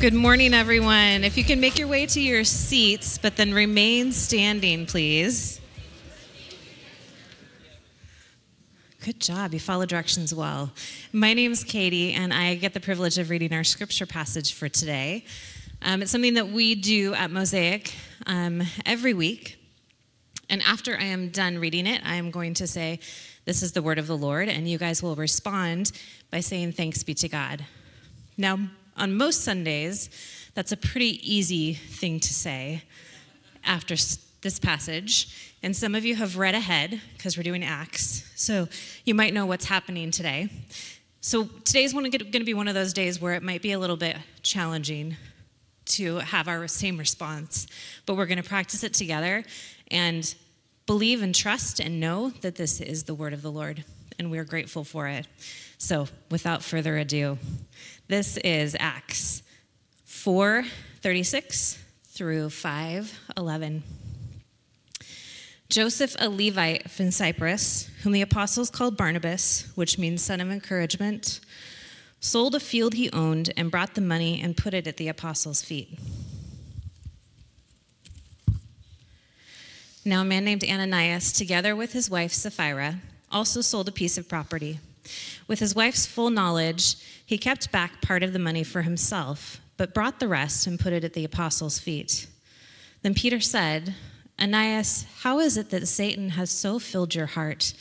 Good morning, everyone. If you can make your way to your seats, but then remain standing, please. Good job. You follow directions well. My name is Katie, and I get the privilege of reading our scripture passage for today. Um, it's something that we do at Mosaic um, every week. And after I am done reading it, I am going to say, This is the word of the Lord, and you guys will respond by saying, Thanks be to God. Now, on most Sundays, that's a pretty easy thing to say after this passage. And some of you have read ahead because we're doing Acts. So you might know what's happening today. So today's going to be one of those days where it might be a little bit challenging to have our same response, but we're going to practice it together and believe and trust and know that this is the word of the Lord, and we're grateful for it. So, without further ado, this is Acts 4:36 through 5:11. Joseph, a Levite from Cyprus, whom the apostles called Barnabas, which means son of encouragement, sold a field he owned and brought the money and put it at the apostles' feet. Now, a man named Ananias, together with his wife Sapphira, also sold a piece of property. With his wife's full knowledge, he kept back part of the money for himself, but brought the rest and put it at the apostles' feet. Then Peter said, Ananias, how is it that Satan has so filled your heart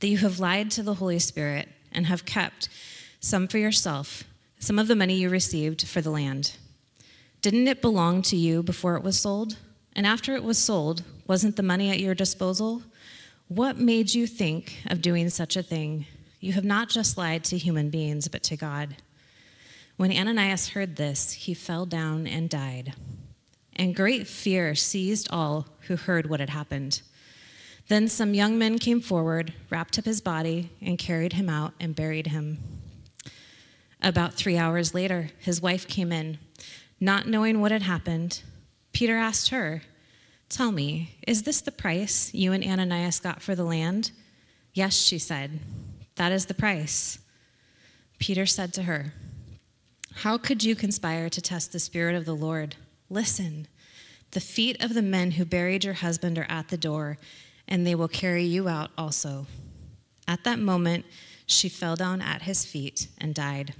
that you have lied to the Holy Spirit and have kept some for yourself, some of the money you received for the land? Didn't it belong to you before it was sold? And after it was sold, wasn't the money at your disposal? What made you think of doing such a thing? You have not just lied to human beings, but to God. When Ananias heard this, he fell down and died. And great fear seized all who heard what had happened. Then some young men came forward, wrapped up his body, and carried him out and buried him. About three hours later, his wife came in. Not knowing what had happened, Peter asked her, Tell me, is this the price you and Ananias got for the land? Yes, she said. That is the price. Peter said to her, How could you conspire to test the Spirit of the Lord? Listen, the feet of the men who buried your husband are at the door, and they will carry you out also. At that moment, she fell down at his feet and died.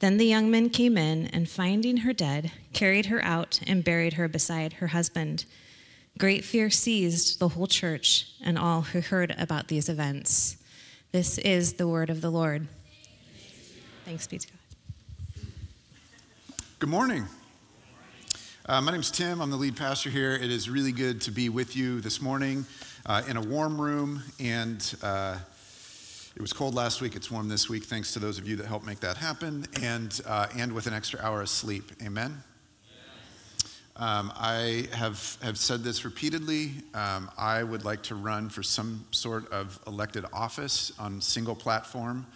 Then the young men came in, and finding her dead, carried her out and buried her beside her husband. Great fear seized the whole church and all who heard about these events. This is the word of the Lord. Thanks be to God. Good morning. Uh, my name's Tim. I'm the lead pastor here. It is really good to be with you this morning uh, in a warm room. And uh, it was cold last week. It's warm this week, thanks to those of you that helped make that happen, and, uh, and with an extra hour of sleep. Amen. Um, I have, have said this repeatedly. Um, I would like to run for some sort of elected office on single platform.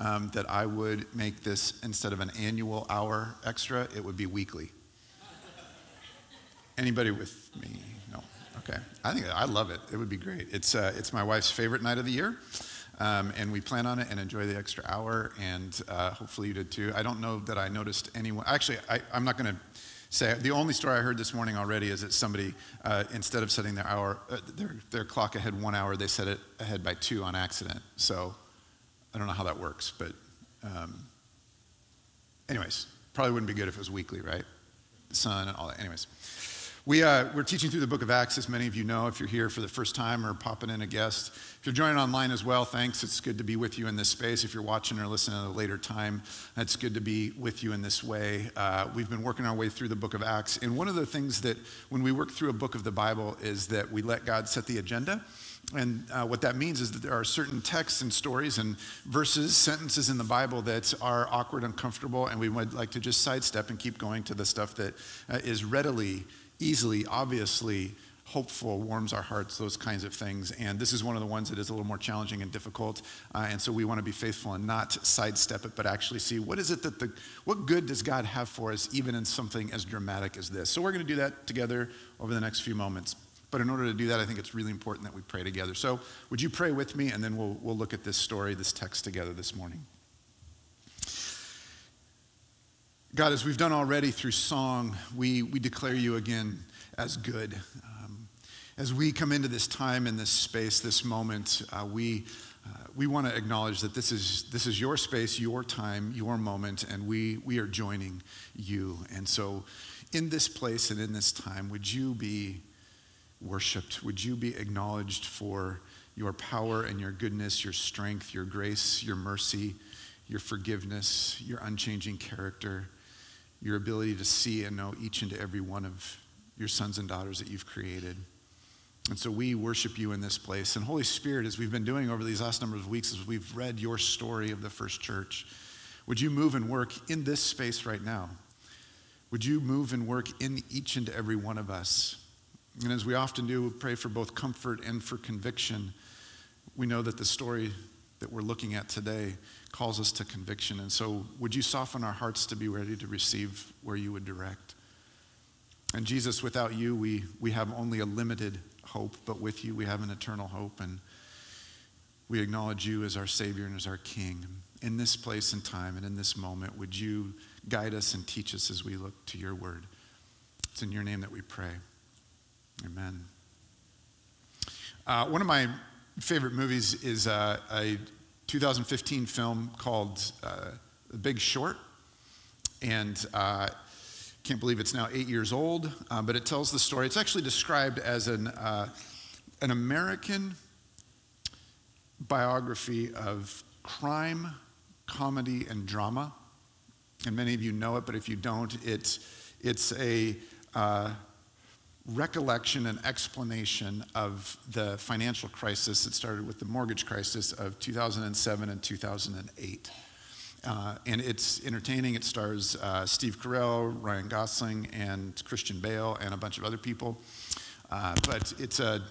Um, that I would make this instead of an annual hour extra, it would be weekly. Anybody with me? No. Okay. I think I love it. It would be great. It's uh, it's my wife's favorite night of the year, um, and we plan on it and enjoy the extra hour. And uh, hopefully you did too. I don't know that I noticed anyone. Actually, I, I'm not going to say the only story I heard this morning already is that somebody, uh, instead of setting their hour, uh, their, their clock ahead one hour, they set it ahead by two on accident. So I don't know how that works, but um, anyways, probably wouldn't be good if it was weekly, right? The sun and all that. Anyways. We, uh, we're teaching through the book of Acts, as many of you know, if you're here for the first time or popping in a guest. If you're joining online as well, thanks. It's good to be with you in this space. If you're watching or listening at a later time, it's good to be with you in this way. Uh, we've been working our way through the book of Acts. And one of the things that when we work through a book of the Bible is that we let God set the agenda. And uh, what that means is that there are certain texts and stories and verses, sentences in the Bible that are awkward, uncomfortable, and we would like to just sidestep and keep going to the stuff that uh, is readily easily, obviously, hopeful, warms our hearts, those kinds of things. And this is one of the ones that is a little more challenging and difficult. Uh, and so we want to be faithful and not sidestep it, but actually see what is it that the, what good does God have for us, even in something as dramatic as this. So we're going to do that together over the next few moments. But in order to do that, I think it's really important that we pray together. So would you pray with me, and then we'll, we'll look at this story, this text together this morning. God, as we've done already through song, we, we declare you again as good. Um, as we come into this time in this space, this moment, uh, we, uh, we want to acknowledge that this is, this is your space, your time, your moment, and we, we are joining you. And so, in this place and in this time, would you be worshiped? Would you be acknowledged for your power and your goodness, your strength, your grace, your mercy, your forgiveness, your unchanging character? Your ability to see and know each and every one of your sons and daughters that you've created. And so we worship you in this place. And Holy Spirit, as we've been doing over these last number of weeks, as we've read your story of the first church, would you move and work in this space right now? Would you move and work in each and every one of us? And as we often do, we pray for both comfort and for conviction. We know that the story that we're looking at today calls us to conviction. And so, would you soften our hearts to be ready to receive where you would direct? And Jesus, without you, we, we have only a limited hope, but with you, we have an eternal hope. And we acknowledge you as our Savior and as our King. In this place and time and in this moment, would you guide us and teach us as we look to your word? It's in your name that we pray. Amen. Uh, one of my favorite movies is uh, a 2015 film called uh, The Big Short. And uh, can't believe it's now eight years old, uh, but it tells the story. It's actually described as an, uh, an American biography of crime, comedy, and drama. And many of you know it, but if you don't, it's, it's a uh, recollection and explanation of the financial crisis that started with the mortgage crisis of 2007 and 2008. Uh, and it's entertaining. It stars uh, Steve Carell, Ryan Gosling, and Christian Bale, and a bunch of other people. Uh, but it's a,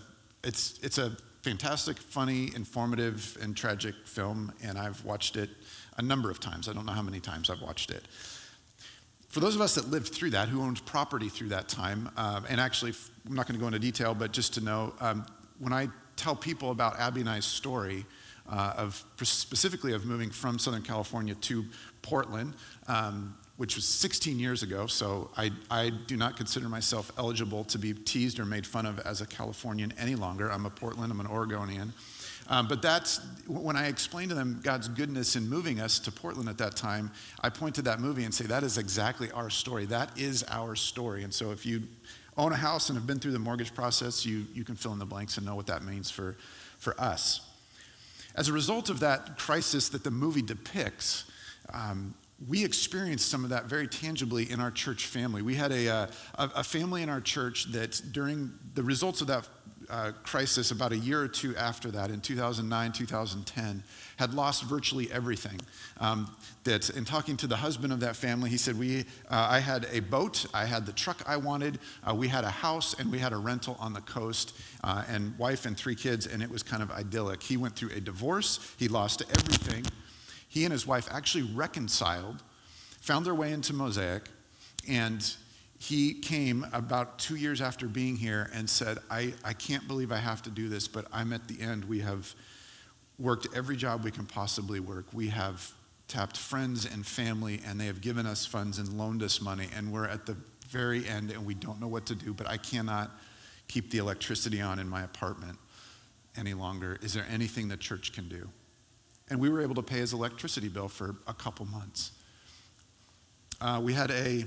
it's, it's a fantastic, funny, informative, and tragic film, and I've watched it a number of times. I don't know how many times I've watched it for those of us that lived through that, who owned property through that time, um, and actually, I'm not going to go into detail, but just to know, um, when I tell people about Abby and I's story, uh, of specifically of moving from Southern California to Portland, um, which was 16 years ago, so I, I do not consider myself eligible to be teased or made fun of as a Californian any longer. I'm a Portland, I'm an Oregonian. Um, but that's when I explain to them God's goodness in moving us to Portland at that time, I point to that movie and say, that is exactly our story. That is our story. And so if you own a house and have been through the mortgage process, you, you can fill in the blanks and know what that means for, for us. As a result of that crisis that the movie depicts, um, we experienced some of that very tangibly in our church family. We had a, uh, a, a family in our church that during the results of that uh, crisis about a year or two after that, in 2009, 2010, had lost virtually everything. Um, that in talking to the husband of that family, he said, "We, uh, I had a boat, I had the truck I wanted, uh, we had a house, and we had a rental on the coast, uh, and wife and three kids, and it was kind of idyllic." He went through a divorce. He lost everything. He and his wife actually reconciled, found their way into Mosaic, and he came about two years after being here and said, I, I can't believe I have to do this, but I'm at the end. We have worked every job we can possibly work. We have tapped friends and family, and they have given us funds and loaned us money, and we're at the very end and we don't know what to do, but I cannot keep the electricity on in my apartment any longer. Is there anything the church can do? And we were able to pay his electricity bill for a couple months. Uh, we had a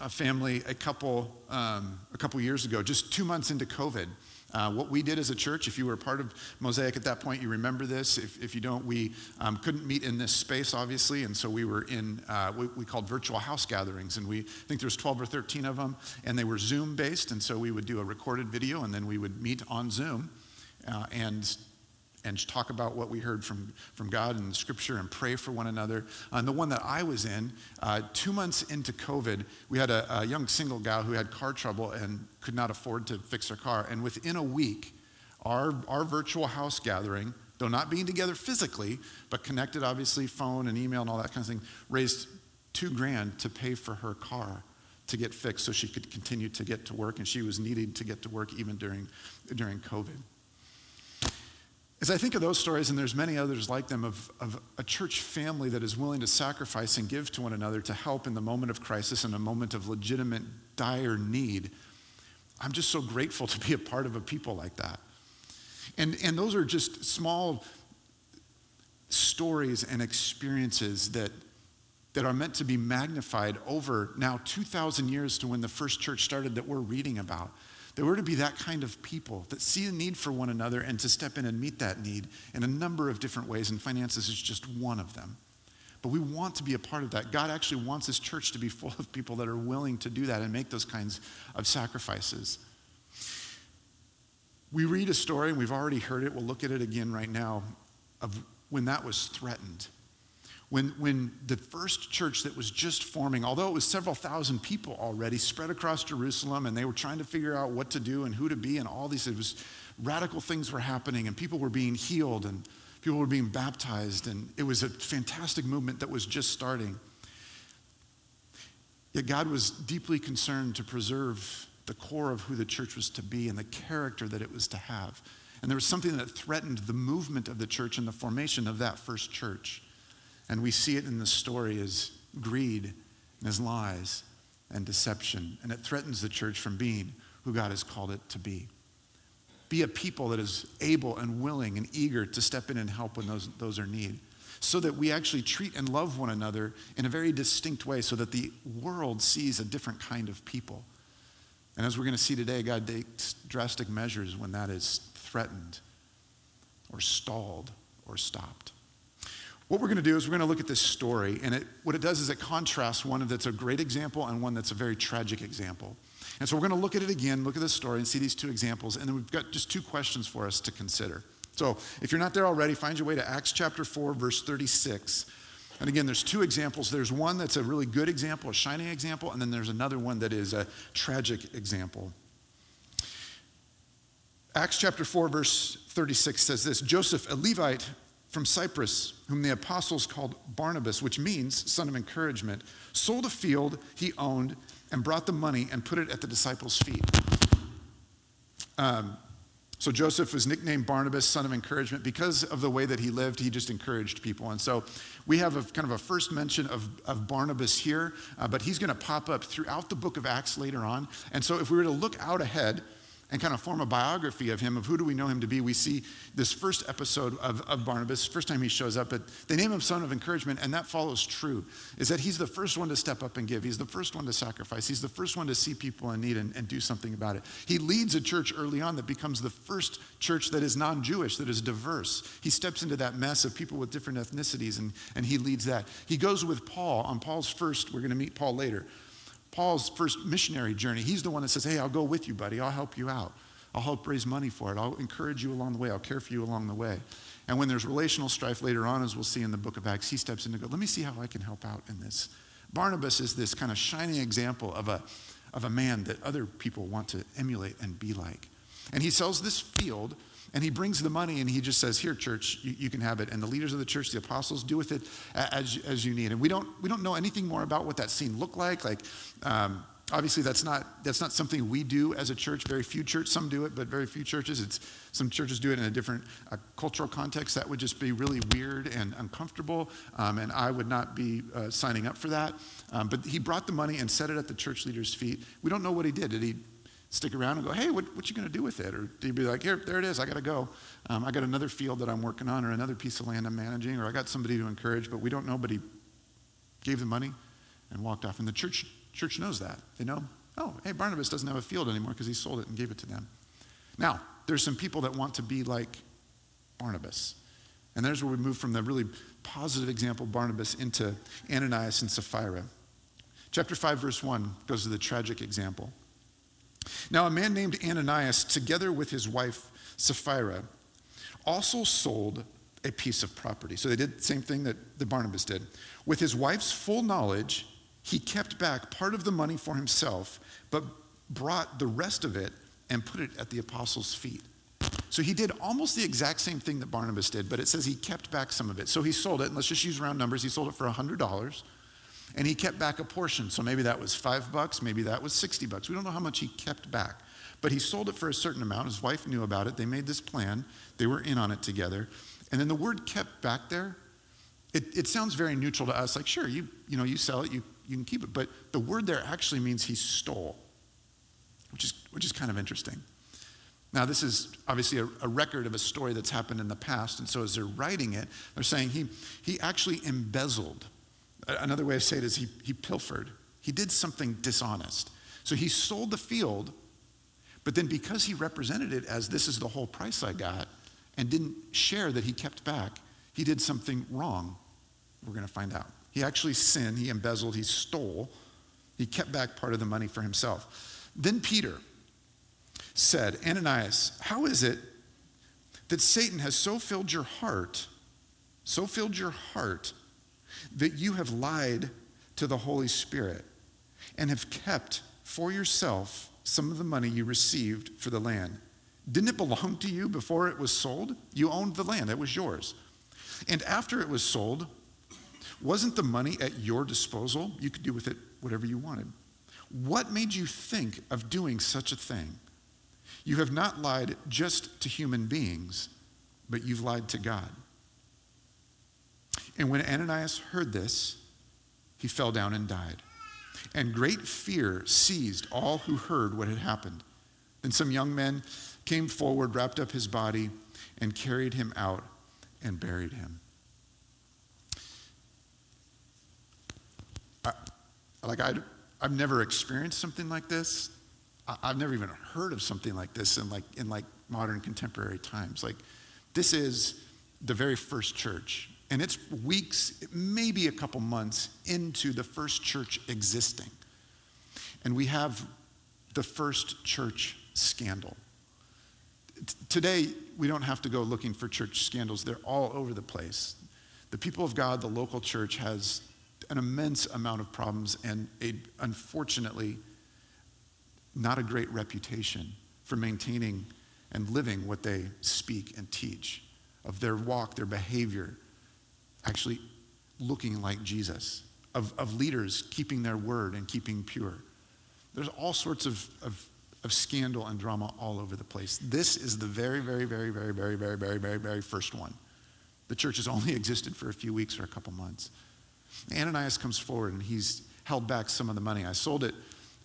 a family a couple, um, a couple years ago, just two months into COVID. Uh, what we did as a church, if you were part of Mosaic at that point, you remember this. If, if you don't, we um, couldn't meet in this space, obviously, and so we were in uh, what we called virtual house gatherings, and we I think there was 12 or 13 of them, and they were Zoom based, and so we would do a recorded video, and then we would meet on Zoom, uh, and and talk about what we heard from, from God and Scripture and pray for one another. And the one that I was in, uh, two months into COVID, we had a, a, young single gal who had car trouble and could not afford to fix her car. And within a week, our, our virtual house gathering, though not being together physically, but connected, obviously, phone and email and all that kind of thing, raised two grand to pay for her car to get fixed so she could continue to get to work. And she was needing to get to work even during, during COVID As I think of those stories, and there's many others like them, of, of a church family that is willing to sacrifice and give to one another to help in the moment of crisis and a moment of legitimate, dire need, I'm just so grateful to be a part of a people like that. And, and those are just small stories and experiences that, that are meant to be magnified over now 2,000 years to when the first church started that we're reading about. That we're to be that kind of people that see a need for one another and to step in and meet that need in a number of different ways, and finances is just one of them. But we want to be a part of that. God actually wants His church to be full of people that are willing to do that and make those kinds of sacrifices. We read a story, and we've already heard it. We'll look at it again right now, of when that was threatened. When, when the first church that was just forming, although it was several thousand people already spread across Jerusalem, and they were trying to figure out what to do and who to be, and all these, it was radical things were happening, and people were being healed, and people were being baptized, and it was a fantastic movement that was just starting. Yet God was deeply concerned to preserve the core of who the church was to be and the character that it was to have. And there was something that threatened the movement of the church and the formation of that first church. And we see it in the story as greed and as lies and deception. And it threatens the church from being who God has called it to be. Be a people that is able and willing and eager to step in and help when those, those are need. So that we actually treat and love one another in a very distinct way so that the world sees a different kind of people and as we're going to see today, God takes drastic measures when that is threatened or stalled or stopped. What we're going to do is we're going to look at this story, and it, what it does is it contrasts one that's a great example and one that's a very tragic example. And so we're going to look at it again, look at this story, and see these two examples, and then we've got just two questions for us to consider. So if you're not there already, find your way to Acts chapter 4, verse 36. And again, there's two examples. There's one that's a really good example, a shining example, and then there's another one that is a tragic example. Acts chapter 4, verse 36 says this Joseph, a Levite from Cyprus, whom the apostles called Barnabas, which means son of encouragement, sold a field he owned and brought the money and put it at the disciples' feet. Um, so Joseph was nicknamed Barnabas, son of encouragement, because of the way that he lived. He just encouraged people. And so we have a kind of a first mention of, of Barnabas here, uh, but he's going to pop up throughout the book of Acts later on. And so if we were to look out ahead, and kind of form a biography of him, of who do we know him to be, we see this first episode of, of Barnabas, first time he shows up, but they name him son of encouragement, and that follows true, is that he's the first one to step up and give. He's the first one to sacrifice. He's the first one to see people in need and, and do something about it. He leads a church early on that becomes the first church that is non-Jewish, that is diverse. He steps into that mess of people with different ethnicities, and, and he leads that. He goes with Paul on Paul's first, we're going to meet Paul later, Paul's first missionary journey, he's the one that says, Hey, I'll go with you, buddy. I'll help you out. I'll help raise money for it. I'll encourage you along the way. I'll care for you along the way. And when there's relational strife later on, as we'll see in the book of Acts, he steps in to go, Let me see how I can help out in this. Barnabas is this kind of shining example of a, of a man that other people want to emulate and be like. And he sells this field and he brings the money and he just says, Here, church, you, you, can have it. And the leaders of the church, the apostles, do with it as, as you need. And we don't, we don't know anything more about what that scene looked like. Like, um, obviously, that's not, that's not something we do as a church. Very few churches, some do it, but very few churches. It's, some churches do it in a different uh, cultural context. That would just be really weird and uncomfortable. Um, and I would not be uh, signing up for that. Um, but he brought the money and set it at the church leaders' feet. We don't know what he did. Did he stick around and go, hey, what, what you going to do with it? Or do you be like, here, there it is, I got to go. Um, I got another field that I'm working on or another piece of land I'm managing or I got somebody to encourage, but we don't know, but he gave the money and walked off. And the church, church knows that. They know, oh, hey, Barnabas doesn't have a field anymore because he sold it and gave it to them. Now, there's some people that want to be like Barnabas. And there's where we move from the really positive example of Barnabas into Ananias and Sapphira. Chapter 5, verse 1 goes to the tragic example. Now, a man named Ananias, together with his wife Sapphira, also sold a piece of property. So they did the same thing that, that Barnabas did. With his wife's full knowledge, he kept back part of the money for himself, but brought the rest of it and put it at the apostles' feet. So he did almost the exact same thing that Barnabas did, but it says he kept back some of it. So he sold it, and let's just use round numbers. He sold it for $100 and he kept back a portion. So maybe that was five bucks, maybe that was 60 bucks. We don't know how much he kept back. But he sold it for a certain amount. His wife knew about it. They made this plan, they were in on it together. And then the word kept back there. It, it sounds very neutral to us, like, sure, you, you know, you sell it, you, you can keep it. But the word there actually means he stole, which is, which is kind of interesting. Now, this is obviously a, a, record of a story that's happened in the past, and so as they're writing it, they're saying he, he actually embezzled. Another way of saying it is he, he pilfered. He did something dishonest. So he sold the field, but then because he represented it as this is the whole price I got, and didn't share that he kept back, he did something wrong. We're going to find out. He actually sinned, he embezzled, he stole, he kept back part of the money for himself. Then Peter, said, Ananias, how is it that Satan has so filled your heart, so filled your heart, that you have lied to the Holy Spirit and have kept for yourself some of the money you received for the land? Didn't it belong to you before it was sold? You owned the land, it was yours. And after it was sold, wasn't the money at your disposal? You could do with it whatever you wanted. What made you think of doing such a thing? You have not lied just to human beings, but you've lied to God. And when Ananias heard this, he fell down and died. And great fear seized all who heard what had happened. Then some young men came forward, wrapped up his body, and carried him out and buried him. I, like i I've never experienced something like this. I've never even heard of something like this in like in like modern contemporary times. Like this is the very first church, and it's weeks, maybe a couple months into the first church existing, and we have the first church scandal. Today, we don't have to go looking for church scandals. They're all over the place. The people of God, the local church, has an immense amount of problems and a, unfortunately, not a great reputation for maintaining and living what they speak and teach, of their walk, their behavior, actually looking like Jesus, of, of leaders keeping their word and keeping pure. There's all sorts of, of, of scandal and drama all over the place. This is the very, very, very, very, very, very, very, very, very first one. The church has only existed for a few weeks or a couple months. Ananias comes forward and he's held back some of the money. I sold it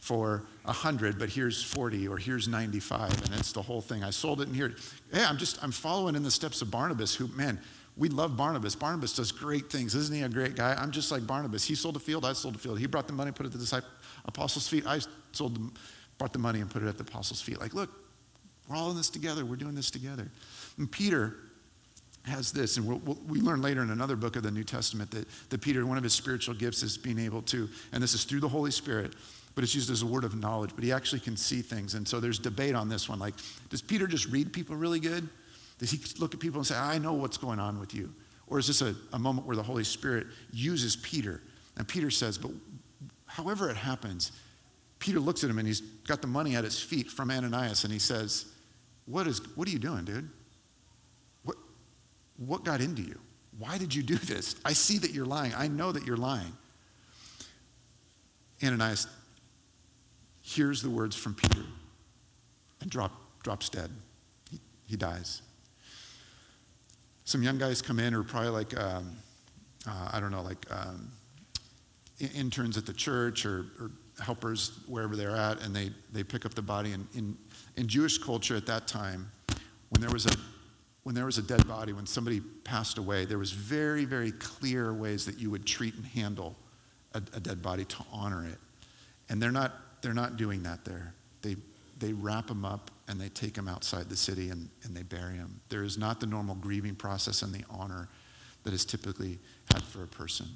for 100 but here's 40 or here's 95 and it's the whole thing i sold it and here hey i'm just i'm following in the steps of barnabas who man we love barnabas barnabas does great things isn't he a great guy i'm just like barnabas he sold a field i sold a field he brought the money and put it at the apostles feet i sold them brought the money and put it at the apostles feet like look we're all in this together we're doing this together and peter has this, and we'll, we'll, we learn later in another book of the New Testament that, that Peter, one of his spiritual gifts is being able to, and this is through the Holy Spirit, but it's used as a word of knowledge. But he actually can see things. And so there's debate on this one. Like, does Peter just read people really good? Does he look at people and say, I know what's going on with you? Or is this a, a moment where the Holy Spirit uses Peter? And Peter says, but however it happens, Peter looks at him and he's got the money at his feet from Ananias and he says, What, is, what are you doing, dude? What, what got into you? Why did you do this? I see that you're lying. I know that you're lying. Ananias hears the words from Peter and drop, drops dead. He, he dies. Some young guys come in who are probably like, um, uh, I don't know, like um, interns at the church or, or, helpers wherever they're at, and they, they pick up the body. And in, in Jewish culture at that time, when there was a when there was a dead body, when somebody passed away, there was very, very clear ways that you would treat and handle a, a dead body to honor it. And they're not they're not doing that there. They, they wrap them up and they take them outside the city and, and they bury them. There is not the normal grieving process and the honor that is typically had for a person.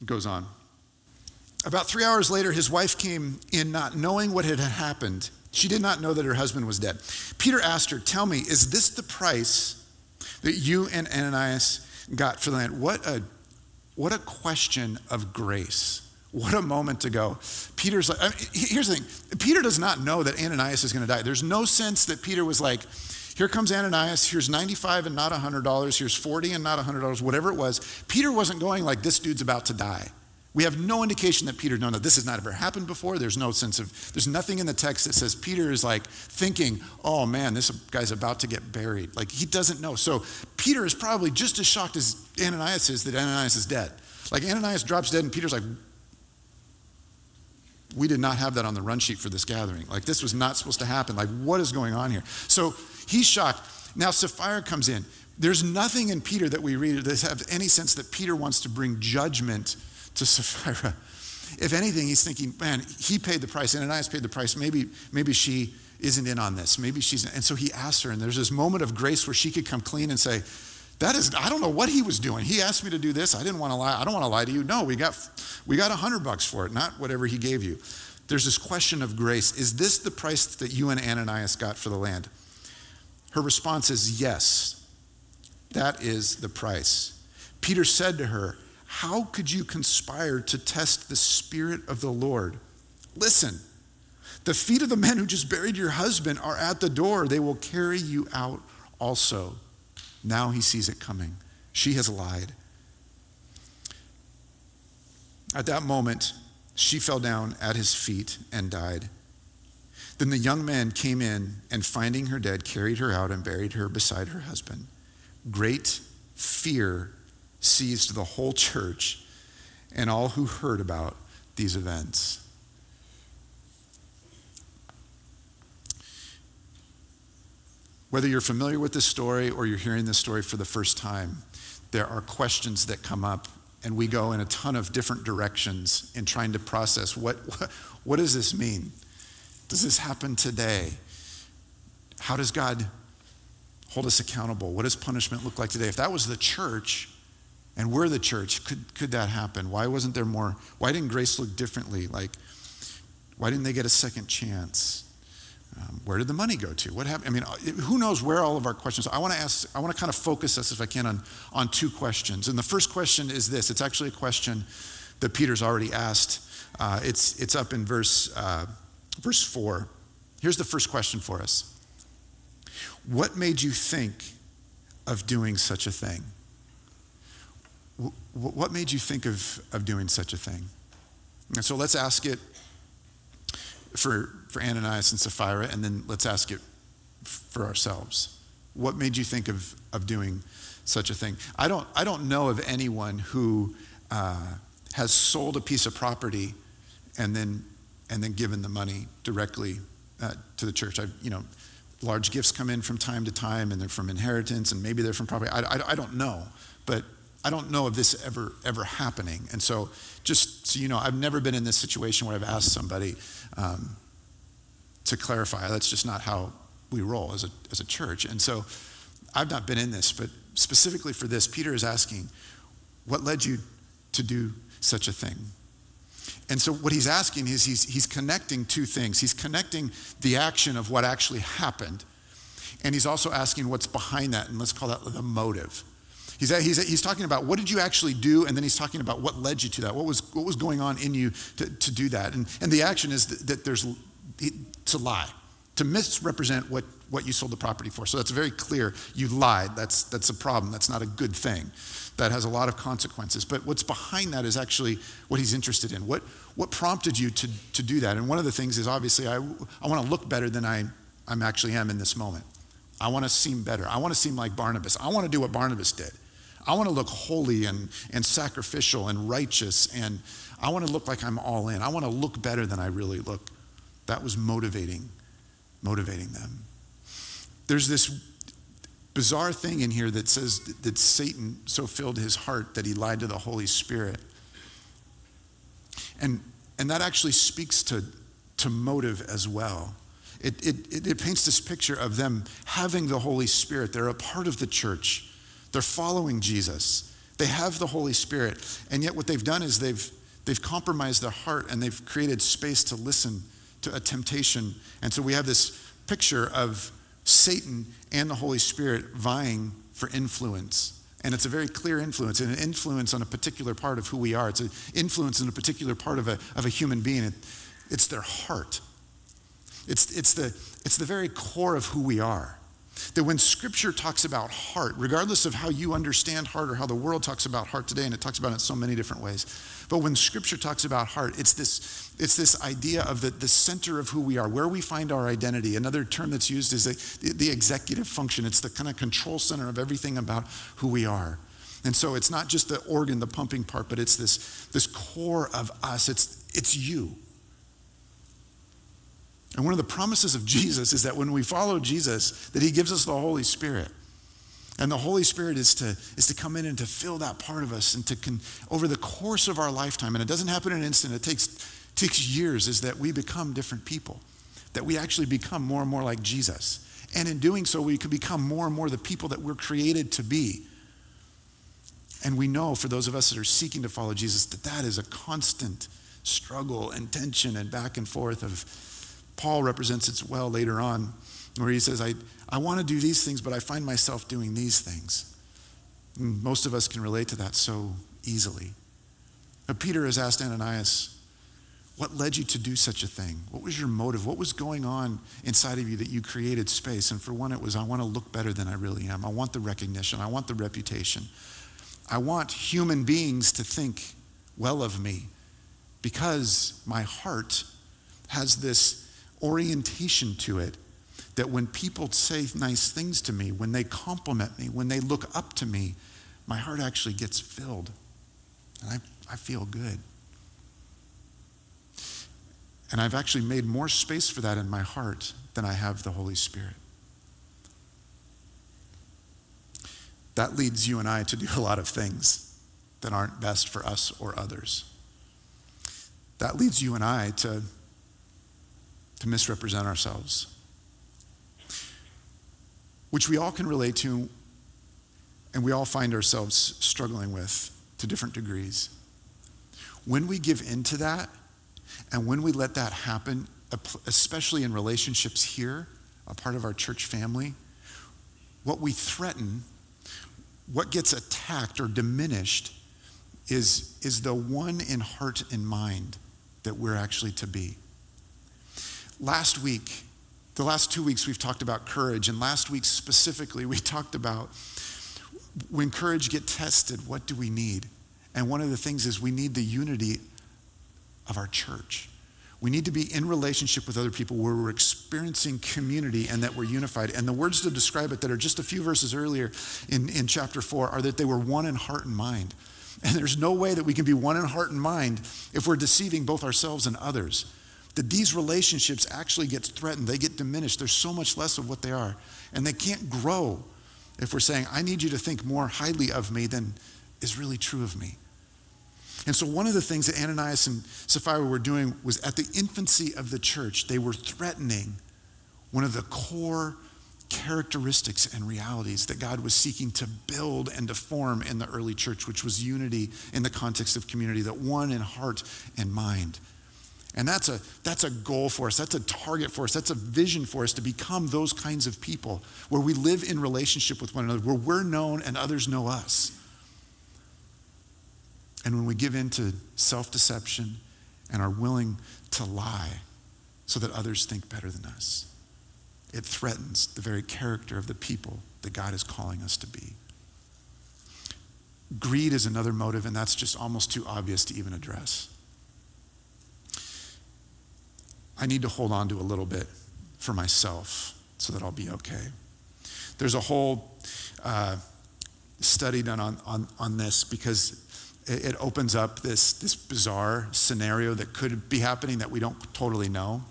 It goes on. About three hours later, his wife came in not knowing what had happened. She did not know that her husband was dead. Peter asked her, Tell me, is this the price that you and Ananias got for the land? What a, what a question of grace. What a moment to go. Peter's like, I mean, here's the thing Peter does not know that Ananias is going to die. There's no sense that Peter was like, here comes Ananias, here's 95 and not $100, here's 40 and not $100, whatever it was. Peter wasn't going like, this dude's about to die. We have no indication that Peter, no, no, this has not ever happened before. There's no sense of, there's nothing in the text that says Peter is like thinking, oh man, this guy's about to get buried. Like he doesn't know. So Peter is probably just as shocked as Ananias is that Ananias is dead. Like Ananias drops dead and Peter's like, we did not have that on the run sheet for this gathering. Like this was not supposed to happen. Like what is going on here? So he's shocked. Now Sapphira comes in. There's nothing in Peter that we read that has any sense that Peter wants to bring judgment to Sapphira. If anything, he's thinking, man, he paid the price, and Ananias paid the price. Maybe, maybe she isn't in on this. Maybe she's, and so he asks her, and there's this moment of grace where she could come clean and say, that is, I don't know what he was doing. He asked me to do this. I didn't want to lie. I don't want to lie to you. No, we got, we got a hundred bucks for it, not whatever he gave you. There's this question of grace. Is this the price that you and Ananias got for the land? Her response is yes. That is the price. Peter said to her, how could you conspire to test the Spirit of the Lord? Listen, the feet of the men who just buried your husband are at the door. They will carry you out also. Now he sees it coming. She has lied. At that moment, she fell down at his feet and died. Then the young man came in and, finding her dead, carried her out and buried her beside her husband. Great fear seized the whole church and all who heard about these events. Whether you're familiar with this story or you're hearing this story for the first time, there are questions that come up, and we go in a ton of different directions in trying to process what, what, what does this mean? Does this happen today? How does God hold us accountable? What does punishment look like today? If that was the church, and we're the church. Could, could that happen? Why wasn't there more? Why didn't grace look differently? Like, why didn't they get a second chance? Um, where did the money go to? What happened? I mean, who knows where all of our questions are? I want to ask, I want to kind of focus us, if I can, on, on two questions. And the first question is this it's actually a question that Peter's already asked. Uh, it's, it's up in verse, uh, verse 4. Here's the first question for us What made you think of doing such a thing? what made you think of, of doing such a thing? And so let's ask it for, for Ananias and Sapphira, and then let's ask it for ourselves. What made you think of, of doing such a thing? I don't, I don't know of anyone who uh, has sold a piece of property and then, and then given the money directly uh, to the church. I've, you know, large gifts come in from time to time, and they're from inheritance, and maybe they're from property. I, I, I don't know. But I don't know of this ever ever happening. And so, just so you know, I've never been in this situation where I've asked somebody um, to clarify. That's just not how we roll as a as a church. And so, I've not been in this, but specifically for this, Peter is asking, "What led you to do such a thing?" And so, what he's asking is he's he's connecting two things. He's connecting the action of what actually happened, and he's also asking what's behind that, and let's call that the motive. He's, he's, he's talking about what did you actually do, and then he's talking about what led you to that. What was, what was going on in you to, to do that? And, and the action is that, that there's to lie, to misrepresent what, what you sold the property for. So that's very clear. You lied. That's, that's a problem. That's not a good thing. That has a lot of consequences. But what's behind that is actually what he's interested in. What, what prompted you to, to do that? And one of the things is obviously I, I want to look better than I I'm actually am in this moment. I want to seem better. I want to seem like Barnabas. I want to do what Barnabas did. I want to look holy and, and sacrificial and righteous, and I want to look like I'm all in. I want to look better than I really look. That was motivating, motivating them. There's this bizarre thing in here that says that Satan so filled his heart that he lied to the Holy Spirit. And, and that actually speaks to, to motive as well. It, it, it paints this picture of them having the Holy Spirit. They're a part of the church. They're following Jesus. They have the Holy Spirit. And yet, what they've done is they've, they've compromised their heart and they've created space to listen to a temptation. And so we have this picture of Satan and the Holy Spirit vying for influence. And it's a very clear influence, and an influence on a particular part of who we are. It's an influence in a particular part of a, of a human being. It, it's their heart. It's, it's, the, it's the very core of who we are. That when scripture talks about heart, regardless of how you understand heart or how the world talks about heart today, and it talks about it in so many different ways, but when scripture talks about heart, it's this, it's this idea of the, the center of who we are, where we find our identity. Another term that's used is the, the executive function, it's the kind of control center of everything about who we are. And so it's not just the organ, the pumping part, but it's this, this core of us. It's, it's you. And one of the promises of Jesus is that when we follow Jesus, that he gives us the Holy Spirit. And the Holy Spirit is to, is to come in and to fill that part of us and to, con, over the course of our lifetime, and it doesn't happen in an instant, it takes, takes years, is that we become different people, that we actually become more and more like Jesus. And in doing so, we can become more and more the people that we're created to be. And we know for those of us that are seeking to follow Jesus that that is a constant struggle and tension and back and forth of Paul represents it well later on, where he says, I, I want to do these things, but I find myself doing these things. And most of us can relate to that so easily. But Peter has asked Ananias, What led you to do such a thing? What was your motive? What was going on inside of you that you created space? And for one, it was, I want to look better than I really am. I want the recognition. I want the reputation. I want human beings to think well of me because my heart has this orientation to it that when people say nice things to me, when they compliment me, when they look up to me, my heart actually gets filled. And I, I feel good. And I've actually made more space for that in my heart than I have the Holy Spirit. That leads you and I to do a lot of things that aren't best for us or others. That leads you and I to to misrepresent ourselves, which we all can relate to and we all find ourselves struggling with to different degrees. When we give into that and when we let that happen, especially in relationships here, a part of our church family, what we threaten, what gets attacked or diminished is, is the one in heart and mind that we're actually to be. Last week, the last two weeks, we've talked about courage, and last week specifically, we talked about when courage get tested, what do we need? And one of the things is we need the unity of our church. We need to be in relationship with other people where we're experiencing community and that we're unified. And the words to describe it that are just a few verses earlier in, in chapter 4 are that they were one in heart and mind. And there's no way that we can be one in heart and mind if we're deceiving both ourselves and others that these relationships actually get threatened. They get diminished. There's so much less of what they are. And they can't grow if we're saying i need you to think more highly of me than is really true of me. And so one of the things that ananias and sapphira were doing was at the infancy of the church they were threatening one of the core characteristics and realities that God was seeking to build and to form in the early church, which was unity in the context of community, that one in heart and mind. And that's a, that's a goal for us. That's a target for us. That's a vision for us to become those kinds of people where we live in relationship with one another, where we're known and others know us. And when we give in to self deception and are willing to lie so that others think better than us, it threatens the very character of the people that God is calling us to be. Greed is another motive, and that's just almost too obvious to even address. I need to hold on to a little bit for myself so that I'll be okay. There's a whole uh, study done on, on, on this because it, it opens up this, this bizarre scenario that could be happening that we don't totally know.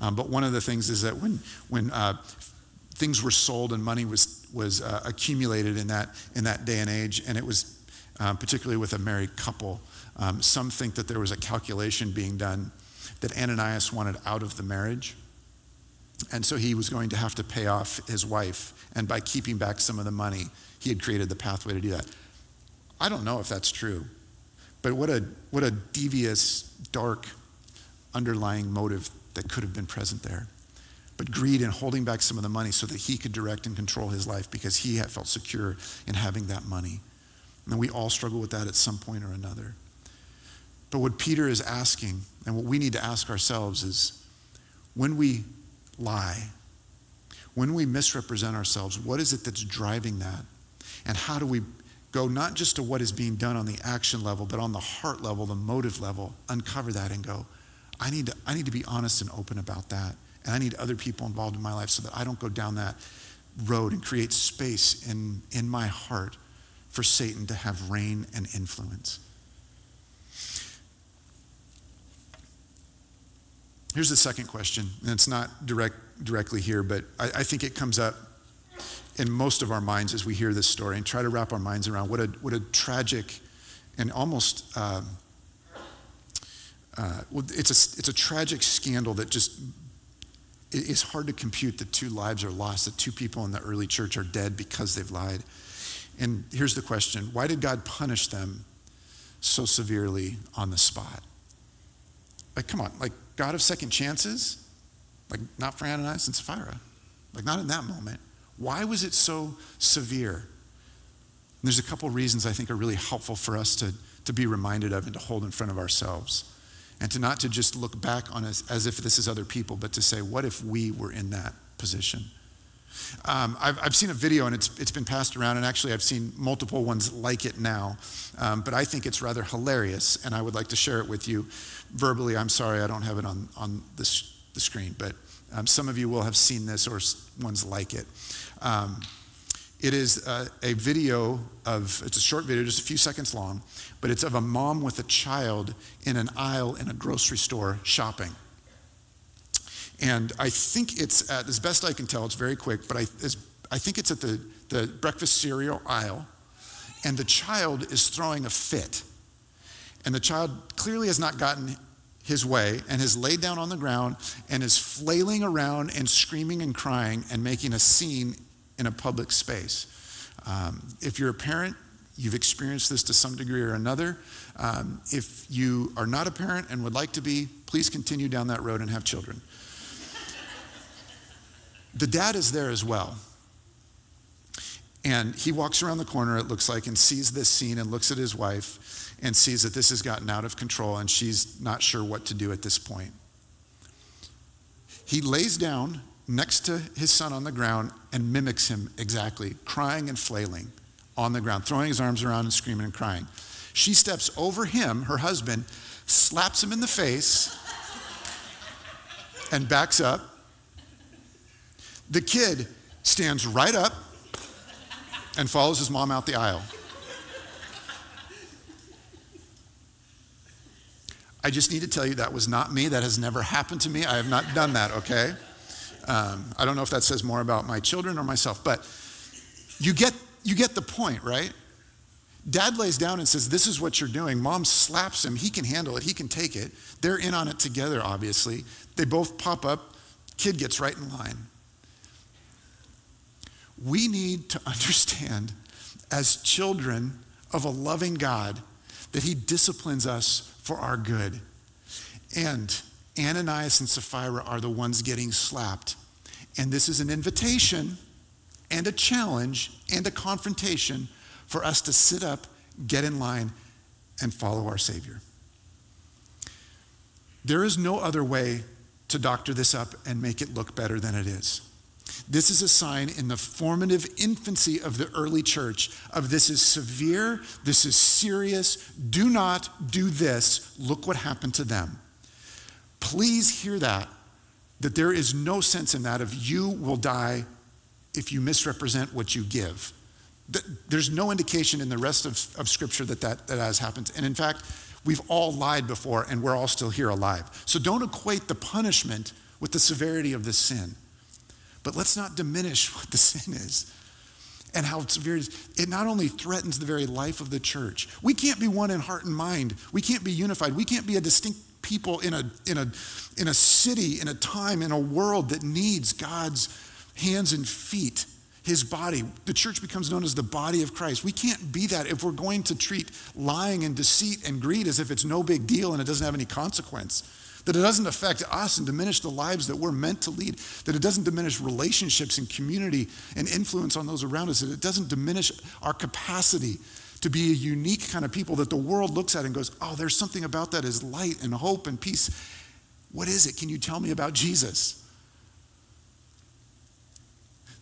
Um, but one of the things is that when, when uh, things were sold and money was, was uh, accumulated in that, in that day and age, and it was um, particularly with a married couple, um, some think that there was a calculation being done that Ananias wanted out of the marriage. And so he was going to have to pay off his wife. And by keeping back some of the money, he had created the pathway to do that. I don't know if that's true, but what a, what a devious, dark, underlying motive that could have been present there. But greed and holding back some of the money so that he could direct and control his life because he felt secure in having that money. And we all struggle with that at some point or another. But what Peter is asking, and what we need to ask ourselves, is when we lie, when we misrepresent ourselves, what is it that's driving that? And how do we go not just to what is being done on the action level, but on the heart level, the motive level, uncover that and go, I need to, I need to be honest and open about that. And I need other people involved in my life so that I don't go down that road and create space in, in my heart for Satan to have reign and influence. Here's the second question, and it's not direct, directly here, but I, I think it comes up in most of our minds as we hear this story and try to wrap our minds around what a, what a tragic and almost um, uh, well, it's, a, it's a tragic scandal that just it's hard to compute that two lives are lost, that two people in the early church are dead because they've lied. And here's the question why did God punish them so severely on the spot? Like, come on, like God of second chances? Like, not for Ananias and Sapphira. Like, not in that moment. Why was it so severe? And there's a couple reasons I think are really helpful for us to, to be reminded of and to hold in front of ourselves. And to not to just look back on us as if this is other people, but to say, what if we were in that position? Um, I've, I've, seen a video and it's, it's been passed around, and actually, I've seen multiple ones like it now. Um, but I think it's rather hilarious, and I would like to share it with you verbally. I'm sorry, I don't have it on, on the, screen, but um, some of you will have seen this or ones like it. Um, it is a, a video of, it's a short video, just a few seconds long, but it's of a mom with a child in an aisle in a grocery store shopping. And I think it's at, as best I can tell, it's very quick, but I, I think it's at the, the breakfast cereal aisle, and the child is throwing a fit. And the child clearly has not gotten his way and has laid down on the ground and is flailing around and screaming and crying and making a scene in a public space. Um, if you're a parent, you've experienced this to some degree or another. Um, if you are not a parent and would like to be, please continue down that road and have children. The dad is there as well. And he walks around the corner, it looks like, and sees this scene and looks at his wife and sees that this has gotten out of control and she's not sure what to do at this point. He lays down next to his son on the ground and mimics him exactly, crying and flailing on the ground, throwing his arms around and screaming and crying. She steps over him, her husband, slaps him in the face, and backs up the kid stands right up and follows his mom out the aisle. I just need to tell you that was not me. That has never happened to me. I have not done that, okay? Um, I don't know if that says more about my children or myself, but you get, you get the point, right? Dad lays down and says, This is what you're doing. Mom slaps him. He can handle it, he can take it. They're in on it together, obviously. They both pop up. Kid gets right in line. We need to understand as children of a loving God that He disciplines us for our good. And Ananias and Sapphira are the ones getting slapped. And this is an invitation and a challenge and a confrontation for us to sit up, get in line, and follow our Savior. There is no other way to doctor this up and make it look better than it is. This is a sign in the formative infancy of the early church of this is severe, this is serious, do not do this. Look what happened to them. Please hear that, that there is no sense in that of you will die if you misrepresent what you give. There's no indication in the rest of, of Scripture that, that that has happened. And in fact, we've all lied before and we're all still here alive. So don't equate the punishment with the severity of the sin. But let's not diminish what the sin is and how severe it is. It not only threatens the very life of the church. We can't be one in heart and mind. We can't be unified. We can't be a distinct people in a, in a, in a city, in a time, in a world that needs God's hands and feet, his body. The church becomes known as the body of Christ. We can't be that if we're going to treat lying and deceit and greed as if it's no big deal and it doesn't have any consequence that it doesn't affect us and diminish the lives that we're meant to lead, that it doesn't diminish relationships and community and influence on those around us, that it doesn't diminish our capacity to be a unique kind of people that the world looks at and goes, oh, there's something about that is light and hope and peace. What is it? Can you tell me about Jesus?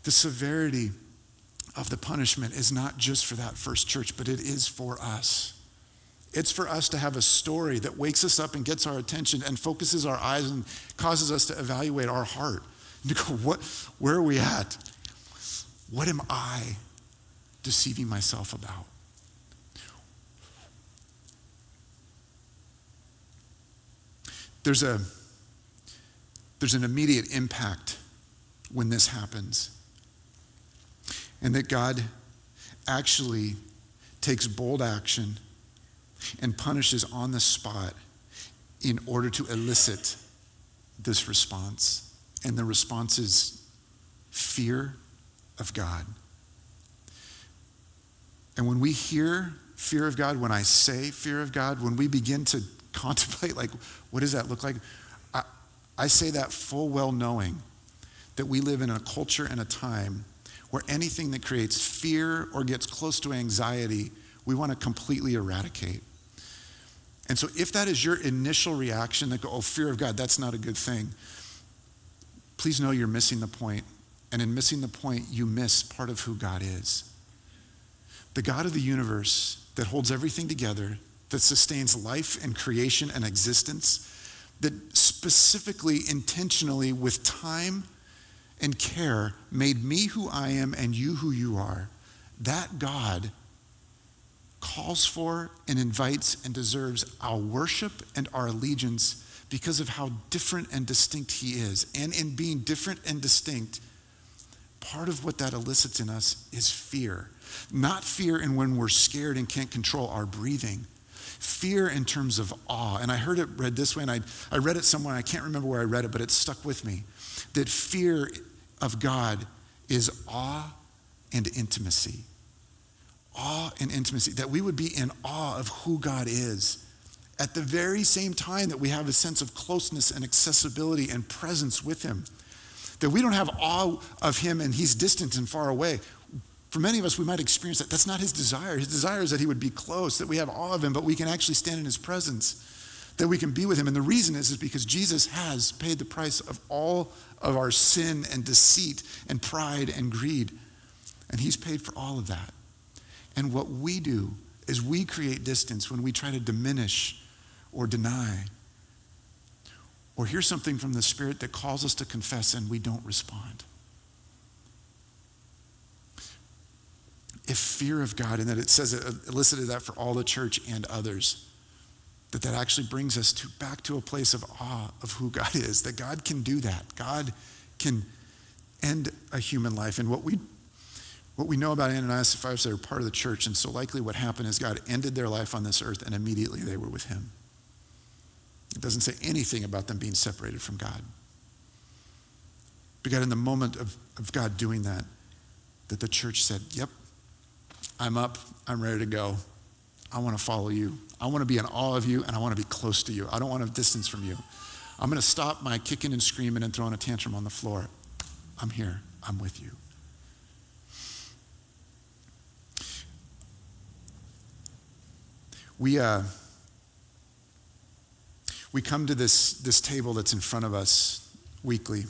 The severity of the punishment is not just for that first church, but it is for us. It's for us to have a story that wakes us up and gets our attention and focuses our eyes and causes us to evaluate our heart. And to go, what, where are we at? What am I deceiving myself about? There's, a, there's an immediate impact when this happens. And that God actually takes bold action and punishes on the spot in order to elicit this response. And the response is fear of God. And when we hear fear of God, when I say fear of God, when we begin to contemplate, like, what does that look like? I, I say that full well knowing that we live in a culture and a time where anything that creates fear or gets close to anxiety, we want to completely eradicate. And so, if that is your initial reaction that go, oh, fear of God, that's not a good thing, please know you're missing the point. And in missing the point, you miss part of who God is. The God of the universe that holds everything together, that sustains life and creation and existence, that specifically, intentionally, with time and care, made me who I am and you who you are. That God calls for and invites and deserves our worship and our allegiance because of how different and distinct he is. And in being different and distinct, part of what that elicits in us is fear. Not fear in when we're scared and can't control our breathing. Fear in terms of awe. And I heard it read this way, and I, I read it somewhere, I can't remember where I read it, but it stuck with me. That fear of God is awe and intimacy awe and intimacy, that we would be in awe of who God is. At the very same time that we have a sense of closeness and accessibility and presence with Him, that we don't have awe of Him and He's distant and far away. For many of us, we might experience that. That's not His desire. His desire is that He would be close, that we have awe of Him, but we can actually stand in His presence, that we can be with Him. And the reason is, is because Jesus has paid the price of all of our sin and deceit and pride and greed. And He's paid for all of that. And what we do is we create distance when we try to diminish or deny or hear something from the Spirit that calls us to confess and we don't respond. If fear of God, and that it says it elicited that for all the church and others, that that actually brings us to, back to a place of awe of who God is, that God can do that. God can end a human life. And what we what we know about Ananias and Sapphira, is they were part of the church, and so likely what happened is God ended their life on this earth, and immediately they were with Him. It doesn't say anything about them being separated from God. But God, in the moment of, of God doing that, that the church said, Yep, I'm up, I'm ready to go. I want to follow you. I want to be in awe of you, and I want to be close to you. I don't want to distance from you. I'm going to stop my kicking and screaming and throwing a tantrum on the floor. I'm here, I'm with you. We, uh, we come to this, this table that's in front of us weekly,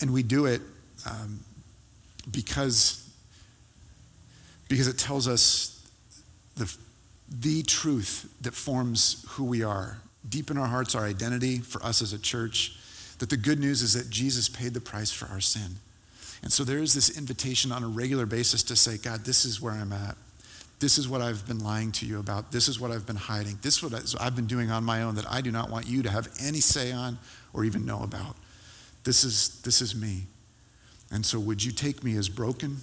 and we do it um, because, because it tells us the, the truth that forms who we are. Deep in our hearts, our identity for us as a church, that the good news is that Jesus paid the price for our sin. And so there is this invitation on a regular basis to say, God, this is where I'm at. This is what I've been lying to you about. This is what I've been hiding. This is what I've been doing on my own that I do not want you to have any say on or even know about. This is, this is me. And so, would you take me as broken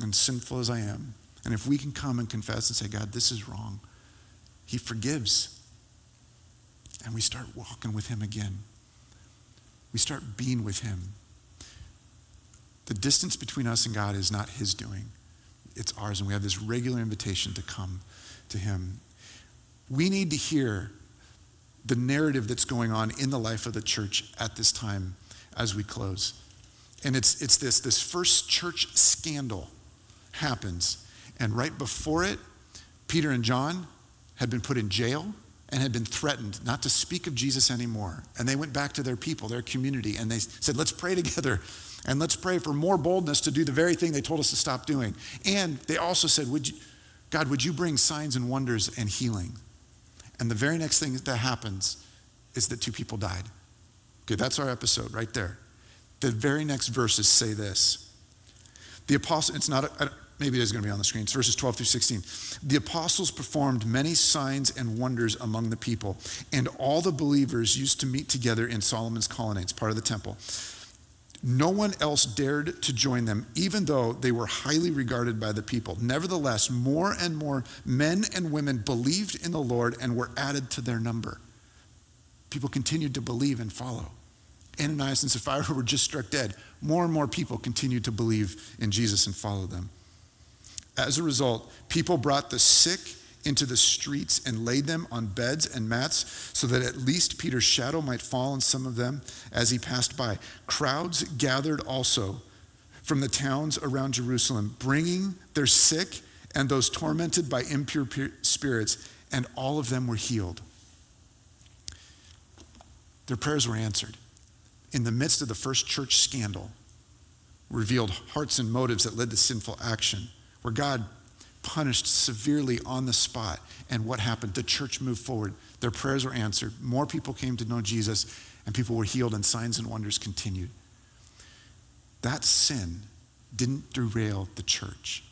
and sinful as I am? And if we can come and confess and say, God, this is wrong, He forgives. And we start walking with Him again. We start being with Him. The distance between us and God is not His doing it's ours, and we have this regular invitation to come to Him. We need to hear the narrative that's going on in the life of the church at this time as we close. And it's, it's this this first church scandal happens, and right before it, Peter and John had been put in jail and had been threatened not to speak of Jesus anymore. And they went back to their people, their community, and they said, Let's pray together And let's pray for more boldness to do the very thing they told us to stop doing. And they also said, would you, God, would you bring signs and wonders and healing? And the very next thing that happens is that two people died. Okay, that's our episode right there. The very next verses say this. The apostle, it's not, a, maybe it is going to be on the screen. It's verses 12 through 16. The apostles performed many signs and wonders among the people, and all the believers used to meet together in Solomon's colonnades, part of the temple. No one else dared to join them, even though they were highly regarded by the people. Nevertheless, more and more men and women believed in the Lord and were added to their number. People continued to believe and follow. Ananias and Sapphira were just struck dead. More and more people continued to believe in Jesus and follow them. As a result, people brought the sick into the streets and laid them on beds and mats so that at least Peter's shadow might fall on some of them as he passed by. Crowds gathered also from the towns around Jerusalem, bringing their sick and those tormented by impure spirits, and all of them were healed. Their prayers were answered. In the midst of the first church scandal, revealed hearts and motives that led to sinful action, where God punished severely on the spot. And what happened? The church moved forward. Their prayers were answered. More people came to know Jesus, and people were healed, and signs and wonders continued. That sin didn't derail the church.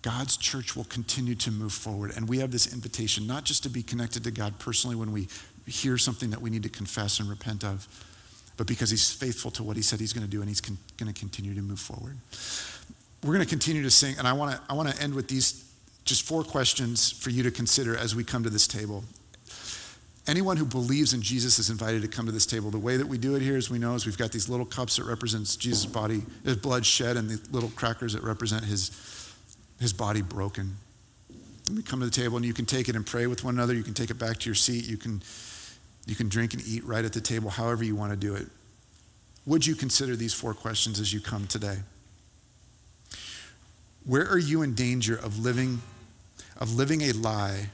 God's church will continue to move forward. And we have this invitation not just to be connected to God personally when we hear something that we need to confess and repent of, but because He's faithful to what He said He's going to do and He's con- going to continue to move forward we're going to continue to sing, and I want to I want to end with these just four questions for you to consider as we come to this table. Anyone who believes in Jesus is invited to come to this table. The way that we do it here, as we know, is we've got these little cups that represents Jesus' body, his blood shed, and the little crackers that represent his, his body broken. And we come to the table, and you can take it and pray with one another. You can take it back to your seat. You can, you can drink and eat right at the table, however you want to do it. Would you consider these four questions as you come today? Where are you in danger of living, of living a lie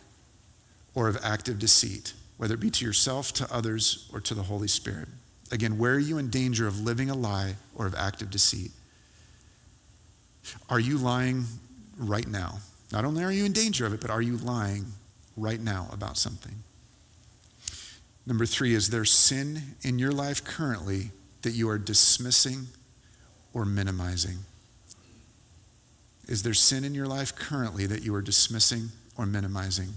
or of active deceit, whether it be to yourself, to others, or to the Holy Spirit? Again, where are you in danger of living a lie or of active deceit? Are you lying right now? Not only are you in danger of it, but are you lying right now about something? Number three, is there sin in your life currently that you are dismissing or minimizing? Is there sin in your life currently that you are dismissing or minimizing?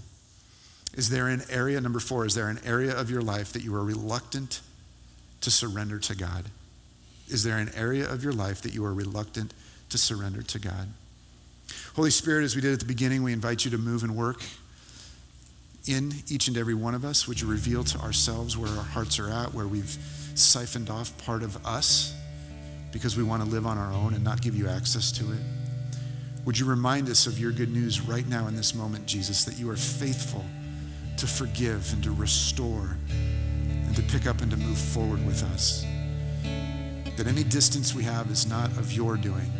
Is there an area, number four, is there an area of your life that you are reluctant to surrender to God? Is there an area of your life that you are reluctant to surrender to God? Holy Spirit, as we did at the beginning, we invite you to move and work in each and every one of us. Would you reveal to ourselves where our hearts are at, where we've siphoned off part of us because we want to live on our own and not give you access to it? Would you remind us of your good news right now in this moment, Jesus, that you are faithful to forgive and to restore and to pick up and to move forward with us? That any distance we have is not of your doing,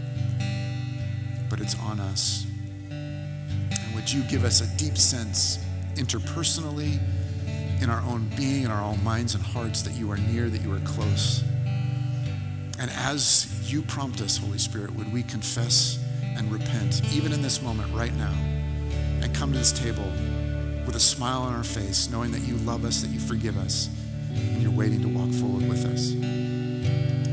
but it's on us. And would you give us a deep sense interpersonally, in our own being, in our own minds and hearts, that you are near, that you are close? And as you prompt us, Holy Spirit, would we confess? And repent, even in this moment right now, and come to this table with a smile on our face, knowing that you love us, that you forgive us, and you're waiting to walk forward with us.